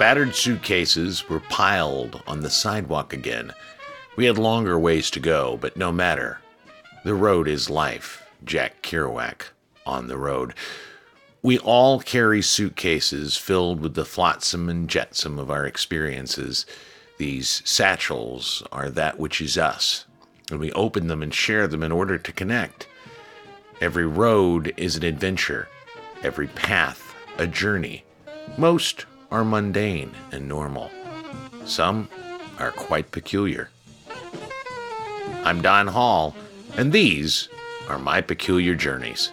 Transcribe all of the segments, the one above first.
battered suitcases were piled on the sidewalk again. We had longer ways to go, but no matter. The road is life. Jack Kerouac on the road. We all carry suitcases filled with the flotsam and jetsam of our experiences. These satchels are that which is us, and we open them and share them in order to connect. Every road is an adventure, every path a journey. Most are mundane and normal, some are quite peculiar. I'm Don Hall, and these are my peculiar journeys.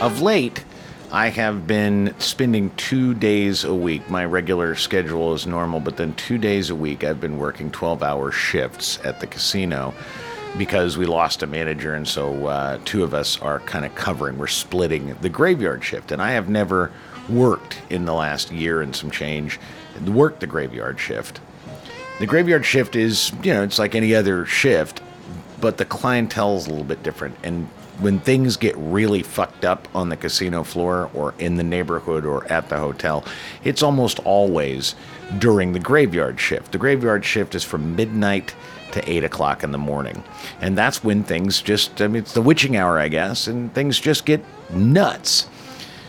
Of late, I have been spending two days a week. My regular schedule is normal, but then two days a week I've been working 12 hour shifts at the casino because we lost a manager, and so uh, two of us are kind of covering. We're splitting the graveyard shift, and I have never worked in the last year and some change, worked the graveyard shift. The graveyard shift is, you know, it's like any other shift, but the clientele is a little bit different. And when things get really fucked up on the casino floor or in the neighborhood or at the hotel, it's almost always during the graveyard shift. The graveyard shift is from midnight to 8 o'clock in the morning. And that's when things just, I mean, it's the witching hour, I guess, and things just get nuts.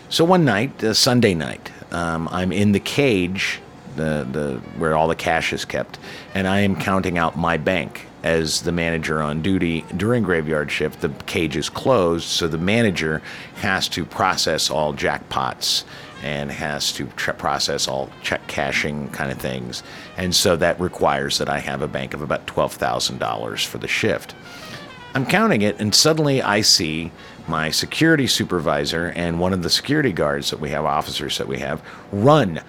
So one night, uh, Sunday night, um, I'm in the cage, the, the, where all the cash is kept, and I am counting out my bank as the manager on duty during graveyard shift. The cage is closed, so the manager has to process all jackpots and has to tr- process all check cashing kind of things. And so that requires that I have a bank of about $12,000 for the shift. I'm counting it, and suddenly I see my security supervisor and one of the security guards that we have, officers that we have, run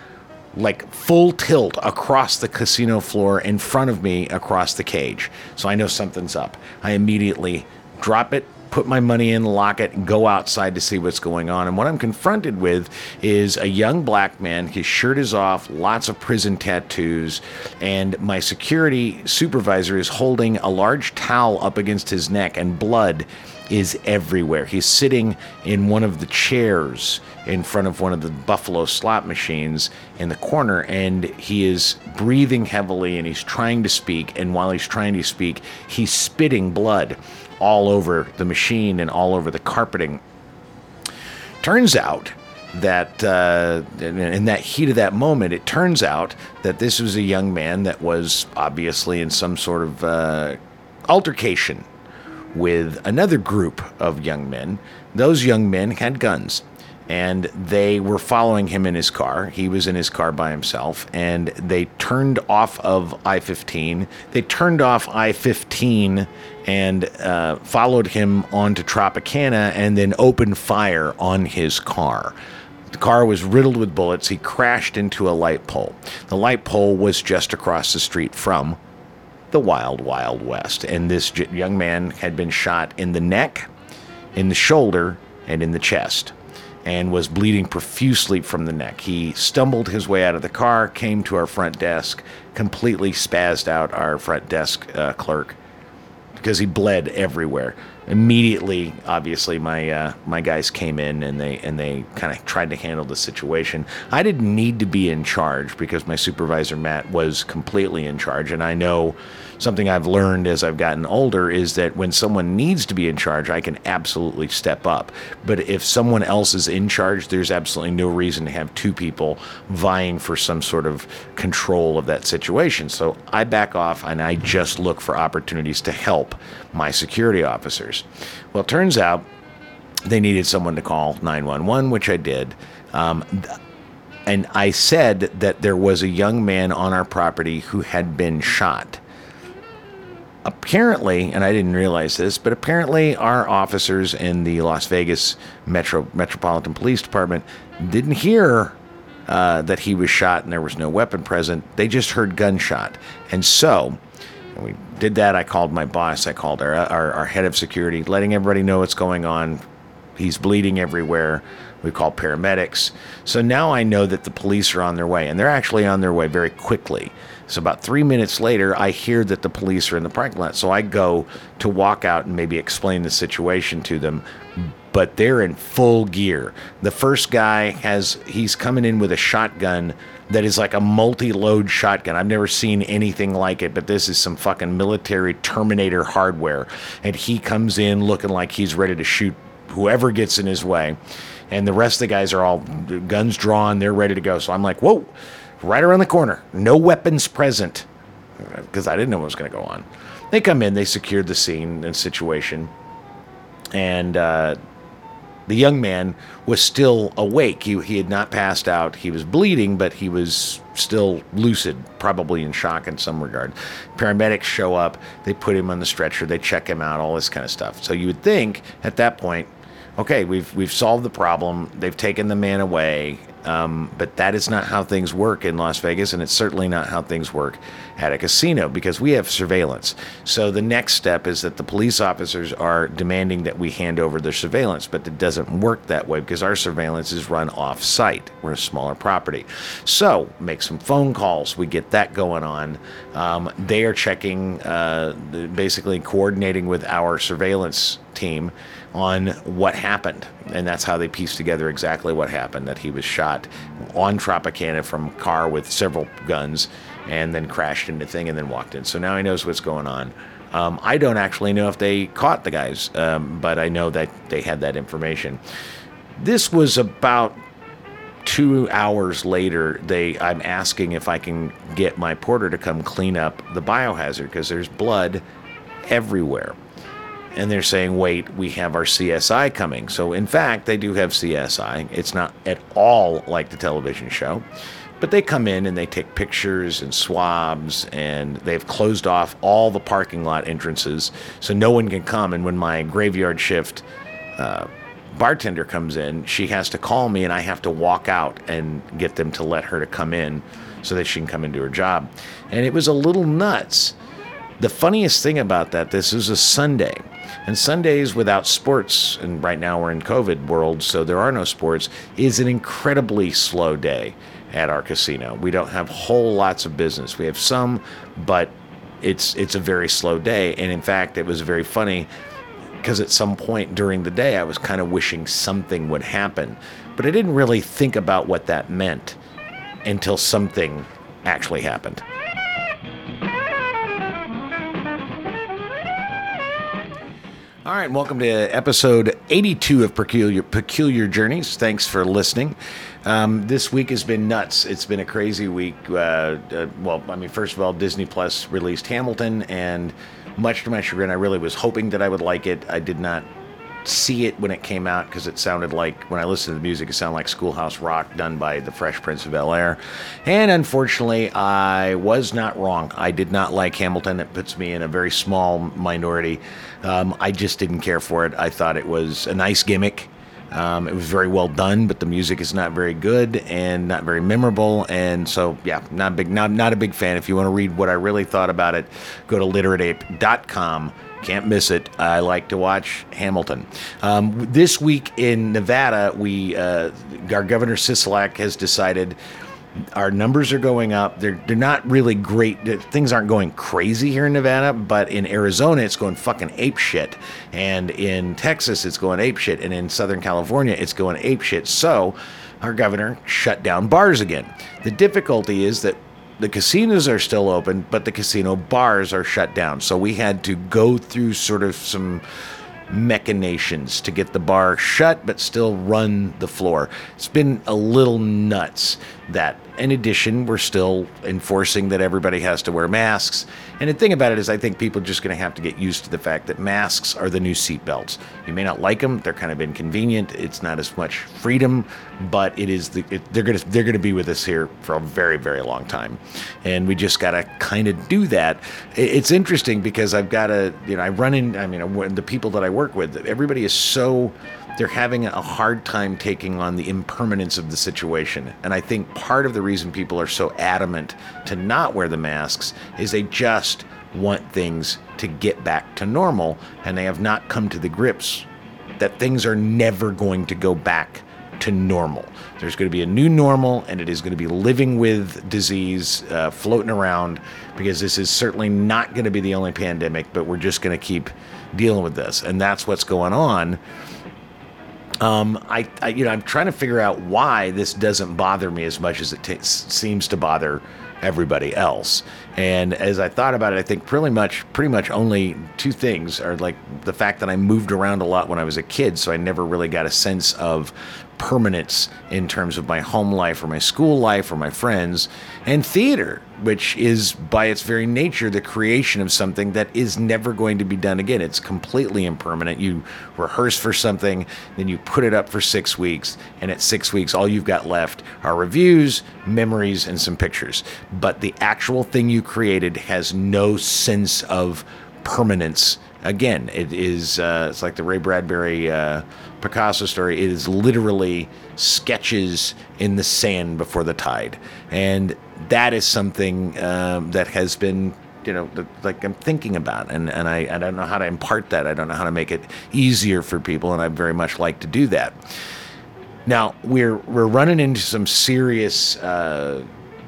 like full tilt across the casino floor in front of me across the cage. So I know something's up. I immediately drop it, put my money in, lock it, go outside to see what's going on. And what I'm confronted with is a young black man. His shirt is off, lots of prison tattoos, and my security supervisor is holding a large towel up against his neck, and blood is everywhere. He's sitting in one of the chairs in front of one of the Buffalo slot machines in the corner, and he is breathing heavily and he's trying to speak. And while he's trying to speak, he's spitting blood all over the machine and all over the carpeting. Turns out that uh, in that heat of that moment, it turns out that this was a young man that was obviously in some sort of uh, altercation with another group of young men. Those young men had guns and they were following him in his car. He was in his car by himself, and they turned off of I 15. They turned off I 15 and uh, followed him onto Tropicana and then opened fire on his car. The car was riddled with bullets. He crashed into a light pole. The light pole was just across the street from the Wild Wild West. And this young man had been shot in the neck, in the shoulder, and in the chest and was bleeding profusely from the neck. He stumbled his way out of the car, came to our front desk, completely spazzed out our front desk uh, clerk because he bled everywhere. Immediately, obviously, my uh, my guys came in and they and they kind of tried to handle the situation. I didn't need to be in charge because my supervisor Matt was completely in charge, and I know something I've learned as I've gotten older is that when someone needs to be in charge, I can absolutely step up. But if someone else is in charge, there's absolutely no reason to have two people vying for some sort of control of that situation. So I back off and I just look for opportunities to help my security officers. Well, it turns out they needed someone to call 911, which I did. Um, and I said that there was a young man on our property who had been shot apparently, and I didn't realize this, but apparently our officers in the Las Vegas Metro Metropolitan Police Department didn't hear uh, that he was shot and there was no weapon present. They just heard gunshot, and so we did that. I called my boss. I called our, our, our head of security, letting everybody know what's going on. He's bleeding everywhere. We called paramedics. So now I know that the police are on their way, and they're actually on their way very quickly. So about three minutes later, I hear that the police are in the parking lot. So I go to walk out and maybe explain the situation to them. but they're in full gear. The first guy has he's coming in with a shotgun that is like a multi-load shotgun. I've never seen anything like it, but this is some fucking military Terminator hardware. And he comes in looking like he's ready to shoot whoever gets in his way. And the rest of the guys are all guns drawn, they're ready to go. So I'm like, whoa, right around the corner, no weapons present, because I didn't know what was going to go on. They come in, they secured the scene and situation, and uh, the young man was still awake. He, he had not passed out. He was bleeding, but he was still lucid, probably in shock in some regard. Paramedics show up, they put him on the stretcher, they check him out, all this kind of stuff. So you would think at that point, okay, we've we've solved the problem. They've taken the man away. Um, but that is not how things work in Las Vegas, and it's certainly not how things work at a casino because we have surveillance. So the next step is that the police officers are demanding that we hand over their surveillance, but it doesn't work that way because our surveillance is run off site. We're a smaller property. So make some phone calls. We get that going on. Um, they are checking, uh, basically coordinating with our surveillance team on what happened. And that's how they pieced together exactly what happened that he was shot on Tropicana from a car with several guns and then crashed into thing and then walked in. So now he knows what's going on. Um, I don't actually know if they caught the guys, um, but I know that they had that information. This was about two hours later. They, I'm asking if I can get my porter to come clean up the biohazard because there's blood everywhere and they're saying, wait, we have our CSI coming. So, in fact, they do have CSI. It's not at all like the television show, but they come in and they take pictures and swabs, and they've closed off all the parking lot entrances so no one can come. And when my graveyard shift, uh, bartender comes in, she has to call me and I have to walk out and get them to let her to come in so that she can come into her job. And it was a little nuts. The funniest thing about that, this is a Sunday. And Sundays without sports, and right now we're in COVID world, so there are no sports, is an incredibly slow day at our casino. We don't have whole lots of business. We have some, but it's it's a very slow day. And in fact, it was very funny because at some point during the day I was kind of wishing something would happen, but I didn't really think about what that meant until something actually happened. All right, welcome to episode 82 of Peculiar, Peculiar Journeys. Thanks for listening. Um, this week has been nuts. It's been a crazy week. Uh, uh, well, I mean, first of all, Disney Plus released Hamilton, and much to my chagrin, I really was hoping that I would like it. I did not see it when it came out because it sounded like when I listened to the music, it sounded like Schoolhouse Rock done by the Fresh Prince of Bel Air. And unfortunately, I was not wrong. I did not like Hamilton. It puts me in a very small minority. Um, I just didn't care for it. I thought it was a nice gimmick. Um, it was very well done, but the music is not very good and not very memorable. And so, yeah, not big, not, not a big fan. If you want to read what I really thought about it, go to literateape.com can't miss it. I like to watch Hamilton. Um, this week in Nevada, we uh, our governor Sisolak has decided our numbers are going up. They're they're not really great. Things aren't going crazy here in Nevada, but in Arizona it's going fucking ape shit, and in Texas it's going ape shit, and in Southern California it's going ape shit. So our governor shut down bars again. The difficulty is that the casinos are still open, but the casino bars are shut down. So we had to go through sort of some machinations to get the bar shut but still run the floor. It's been a little nuts that in addition we're still enforcing that everybody has to wear masks. And the thing about it is I think people are just going to have to get used to the fact that masks are the new seatbelts. You may not like them, they're kind of inconvenient. It's not as much freedom, but it is the it, they're going to they're going to be with us here for a very very long time. And we just got to kind of do that. It's interesting because I've got to, you know, I run in I mean the people that I work with, everybody is so they're having a hard time taking on the impermanence of the situation. And I think part of the reason people are so adamant to not wear the masks is they just want things to get back to normal and they have not come to the grips that things are never going to go back to normal. There's going to be a new normal, and it is going to be living with disease uh, floating around because this is certainly not going to be the only pandemic, but we're just going to keep dealing with this. And that's what's going on um, I, I, you know, I'm trying to figure out why this doesn't bother me as much as it t- seems to bother everybody else. And as I thought about it, I think pretty much, pretty much only two things are like the fact that I moved around a lot when I was a kid, so I never really got a sense of permanence in terms of my home life or my school life or my friends, and theater, which is by its very nature the creation of something that is never going to be done again. It's completely impermanent. You rehearse for something, then you put it up for six weeks, and at six weeks, all you've got left are reviews, memories, and some pictures. But the actual thing you created has no sense of permanence again, it is uh, it's like the Ray Bradbury uh, Picasso story. It is literally sketches in the sand before the tide, and that is something um, that has been. You know, like I'm thinking about, and, and I, I don't know how to impart that. I don't know how to make it easier for people, and I very much like to do that. Now we're we're running into some serious uh,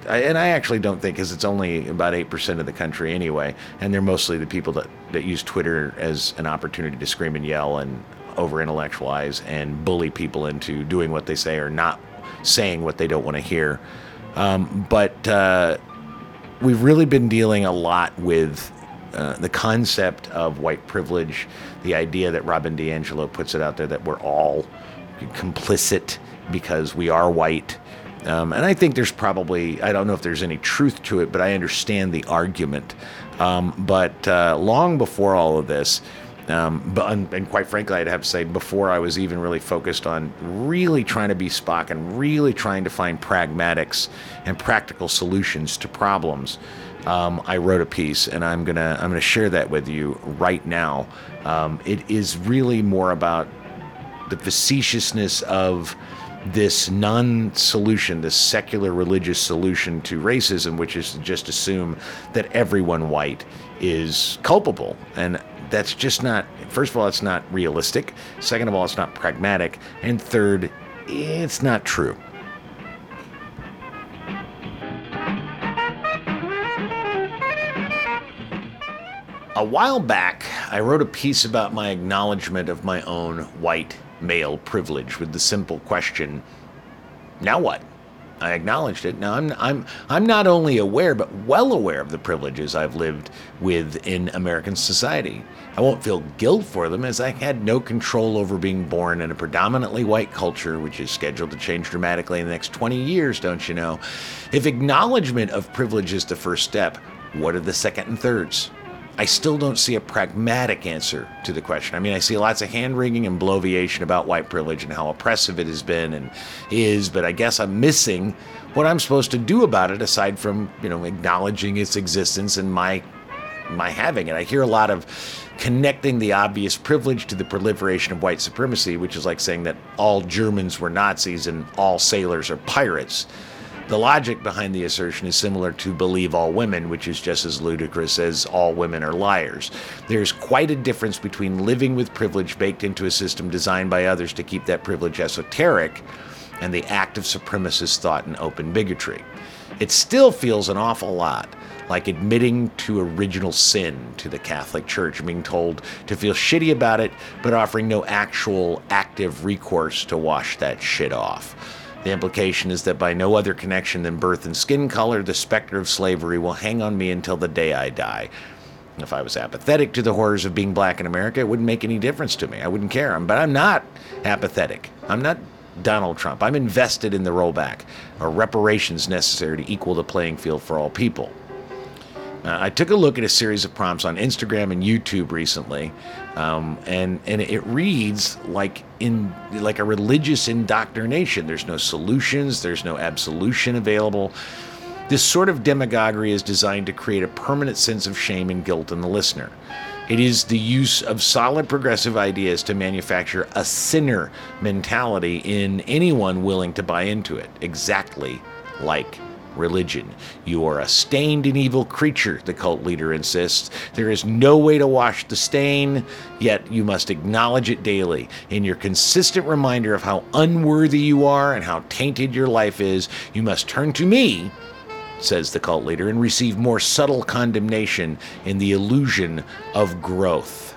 and I actually don't think, because it's only about 8% of the country anyway, and they're mostly the people that, that use Twitter as an opportunity to scream and yell and over intellectualize and bully people into doing what they say or not saying what they don't want to hear. Um, but uh, we've really been dealing a lot with uh, the concept of white privilege, the idea that Robin DiAngelo puts it out there that we're all complicit because we are white um, and I think there's probably, I don't know if there's any truth to it, but I understand the argument. Um, but uh, long before all of this, um, but, and quite frankly, I'd have to say, before I was even really focused on really trying to be Spock and really trying to find pragmatics and practical solutions to problems, um, I wrote a piece, and I'm gonna I'm gonna share that with you right now. Um, it is really more about the facetiousness of this non solution, this secular religious solution to racism, which is to just assume that everyone white is culpable. And that's just not, first of all, it's not realistic. Second of all, it's not pragmatic. And third, it's not true. A while back, I wrote a piece about my acknowledgement of my own white male privilege with the simple question, now what? I acknowledged it. Now I'm I'm I'm not only aware but well aware of the privileges I've lived with in American society. I won't feel guilt for them as I had no control over being born in a predominantly white culture which is scheduled to change dramatically in the next 20 years, don't you know? If acknowledgement of privilege is the first step, what are the second and thirds? I still don't see a pragmatic answer to the question. I mean, I see lots of hand wringing and bloviation about white privilege and how oppressive it has been and is, but I guess I'm missing what I'm supposed to do about it aside from, you know, acknowledging its existence and my my having it. I hear a lot of connecting the obvious privilege to the proliferation of white supremacy, which is like saying that all Germans were Nazis and all sailors are pirates. The logic behind the assertion is similar to believe all women, which is just as ludicrous as all women are liars. There's quite a difference between living with privilege baked into a system designed by others to keep that privilege esoteric and the act of supremacist thought and open bigotry. It still feels an awful lot like admitting to original sin to the Catholic Church, being told to feel shitty about it, but offering no actual active recourse to wash that shit off. The implication is that by no other connection than birth and skin color, the specter of slavery will hang on me until the day I die. If I was apathetic to the horrors of being black in America, it wouldn't make any difference to me. I wouldn't care. But I'm not apathetic. I'm not Donald Trump. I'm invested in the rollback or reparations necessary to equal the playing field for all people. Uh, I took a look at a series of prompts on Instagram and YouTube recently, um, and and it reads like in like a religious indoctrination. There's no solutions. There's no absolution available. This sort of demagoguery is designed to create a permanent sense of shame and guilt in the listener. It is the use of solid progressive ideas to manufacture a sinner mentality in anyone willing to buy into it, exactly like religion. You are a stained and evil creature, the cult leader insists. There is no way to wash the stain, yet you must acknowledge it daily. In your consistent reminder of how unworthy you are and how tainted your life is, you must turn to me, says the cult leader, and receive more subtle condemnation in the illusion of growth.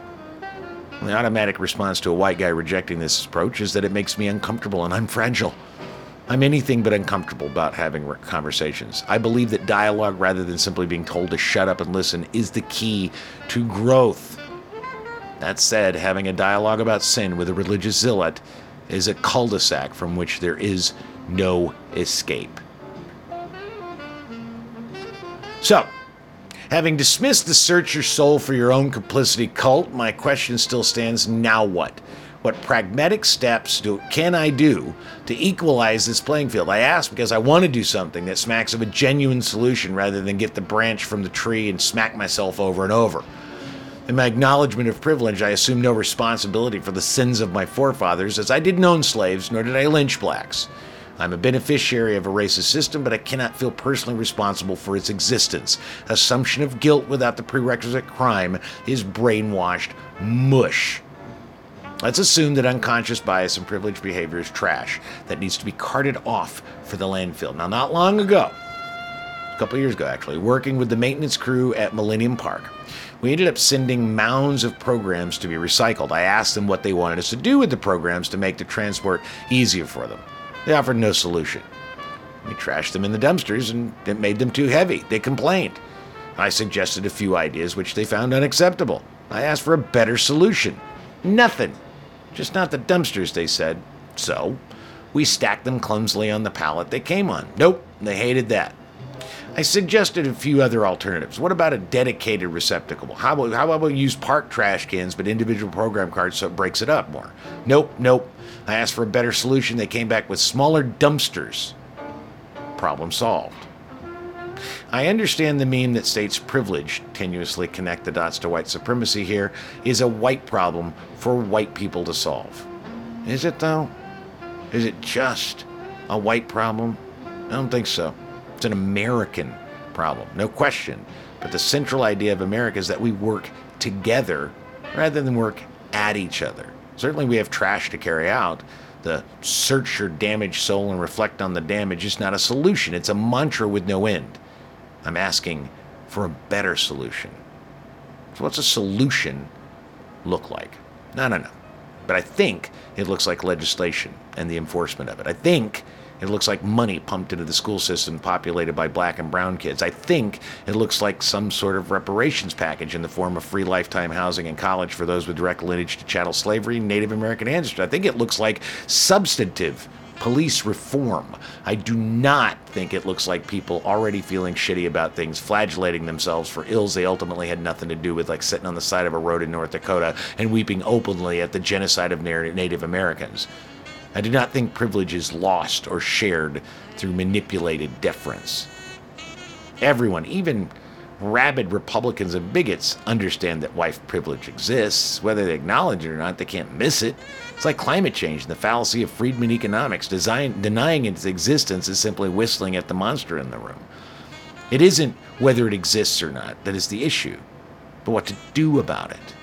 The automatic response to a white guy rejecting this approach is that it makes me uncomfortable and I'm fragile. I'm anything but uncomfortable about having conversations. I believe that dialogue, rather than simply being told to shut up and listen, is the key to growth. That said, having a dialogue about sin with a religious zealot is a cul de sac from which there is no escape. So, having dismissed the search your soul for your own complicity cult, my question still stands now what? What pragmatic steps do, can I do to equalize this playing field? I ask because I want to do something that smacks of a genuine solution rather than get the branch from the tree and smack myself over and over. In my acknowledgement of privilege, I assume no responsibility for the sins of my forefathers, as I didn't own slaves, nor did I lynch blacks. I'm a beneficiary of a racist system, but I cannot feel personally responsible for its existence. Assumption of guilt without the prerequisite crime is brainwashed mush. Let's assume that unconscious bias and privileged behavior is trash that needs to be carted off for the landfill. Now, not long ago, a couple years ago actually, working with the maintenance crew at Millennium Park, we ended up sending mounds of programs to be recycled. I asked them what they wanted us to do with the programs to make the transport easier for them. They offered no solution. We trashed them in the dumpsters and it made them too heavy. They complained. I suggested a few ideas which they found unacceptable. I asked for a better solution. Nothing. Just not the dumpsters, they said. So, we stacked them clumsily on the pallet they came on. Nope, they hated that. I suggested a few other alternatives. What about a dedicated receptacle? How about, how about we use park trash cans but individual program cards so it breaks it up more? Nope, nope. I asked for a better solution. They came back with smaller dumpsters. Problem solved. I understand the meme that states privilege, tenuously connect the dots to white supremacy here, is a white problem for white people to solve. Is it though? Is it just a white problem? I don't think so. It's an American problem, no question. But the central idea of America is that we work together rather than work at each other. Certainly, we have trash to carry out. The search your damaged soul and reflect on the damage is not a solution, it's a mantra with no end. I'm asking for a better solution. So, what's a solution look like? I don't know. But I think it looks like legislation and the enforcement of it. I think it looks like money pumped into the school system populated by black and brown kids. I think it looks like some sort of reparations package in the form of free lifetime housing and college for those with direct lineage to chattel slavery Native American ancestry. I think it looks like substantive police reform. I do not think it looks like people already feeling shitty about things, flagellating themselves for ills they ultimately had nothing to do with, like sitting on the side of a road in North Dakota and weeping openly at the genocide of Native Americans. I do not think privilege is lost or shared through manipulated deference. Everyone, even rabid Republicans and bigots, understand that wife privilege exists. Whether they acknowledge it or not, they can't miss it. It's like climate change and the fallacy of Friedman economics. Design, denying its existence is simply whistling at the monster in the room. It isn't whether it exists or not that is the issue, but what to do about it.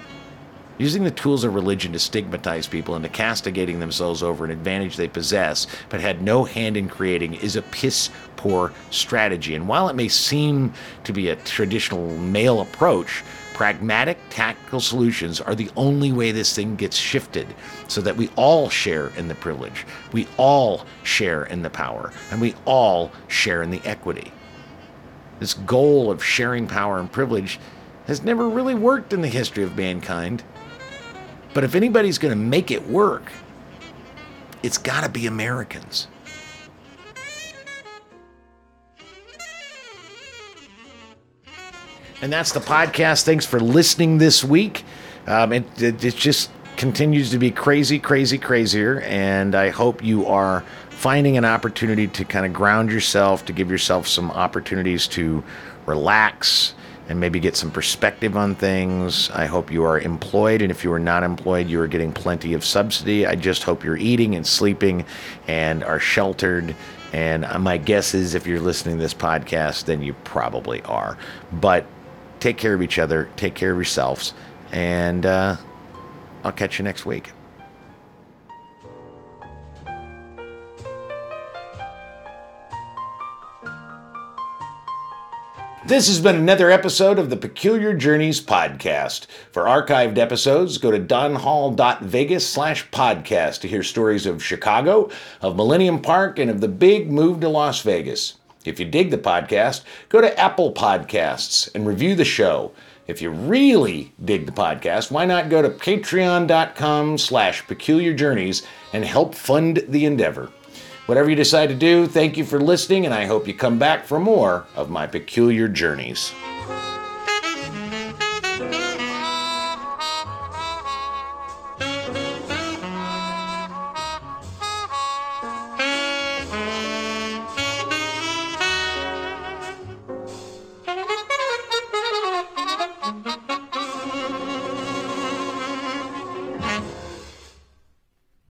Using the tools of religion to stigmatize people into castigating themselves over an advantage they possess but had no hand in creating is a piss poor strategy. And while it may seem to be a traditional male approach, pragmatic, tactical solutions are the only way this thing gets shifted so that we all share in the privilege, we all share in the power, and we all share in the equity. This goal of sharing power and privilege has never really worked in the history of mankind. But if anybody's going to make it work, it's got to be Americans. And that's the podcast. Thanks for listening this week. Um, it, it, it just continues to be crazy, crazy, crazier. And I hope you are finding an opportunity to kind of ground yourself, to give yourself some opportunities to relax, and maybe get some perspective on things. I hope you are employed, and if you are not employed, you are getting plenty of subsidy. I just hope you're eating and sleeping and are sheltered. And my guess is if you're listening to this podcast, then you probably are. But take care of each other, take care of yourselves, and uh, I'll catch you next week. This has been another episode of the Peculiar Journeys podcast. For archived episodes, go to donhall.vegas slash podcast to hear stories of Chicago, of Millennium Park, and of the big move to Las Vegas. If you dig the podcast, go to Apple Podcasts and review the show. If you really dig the podcast, why not go to patreon.com slash peculiar journeys and help fund the endeavor. Whatever you decide to do, thank you for listening, and I hope you come back for more of my peculiar journeys.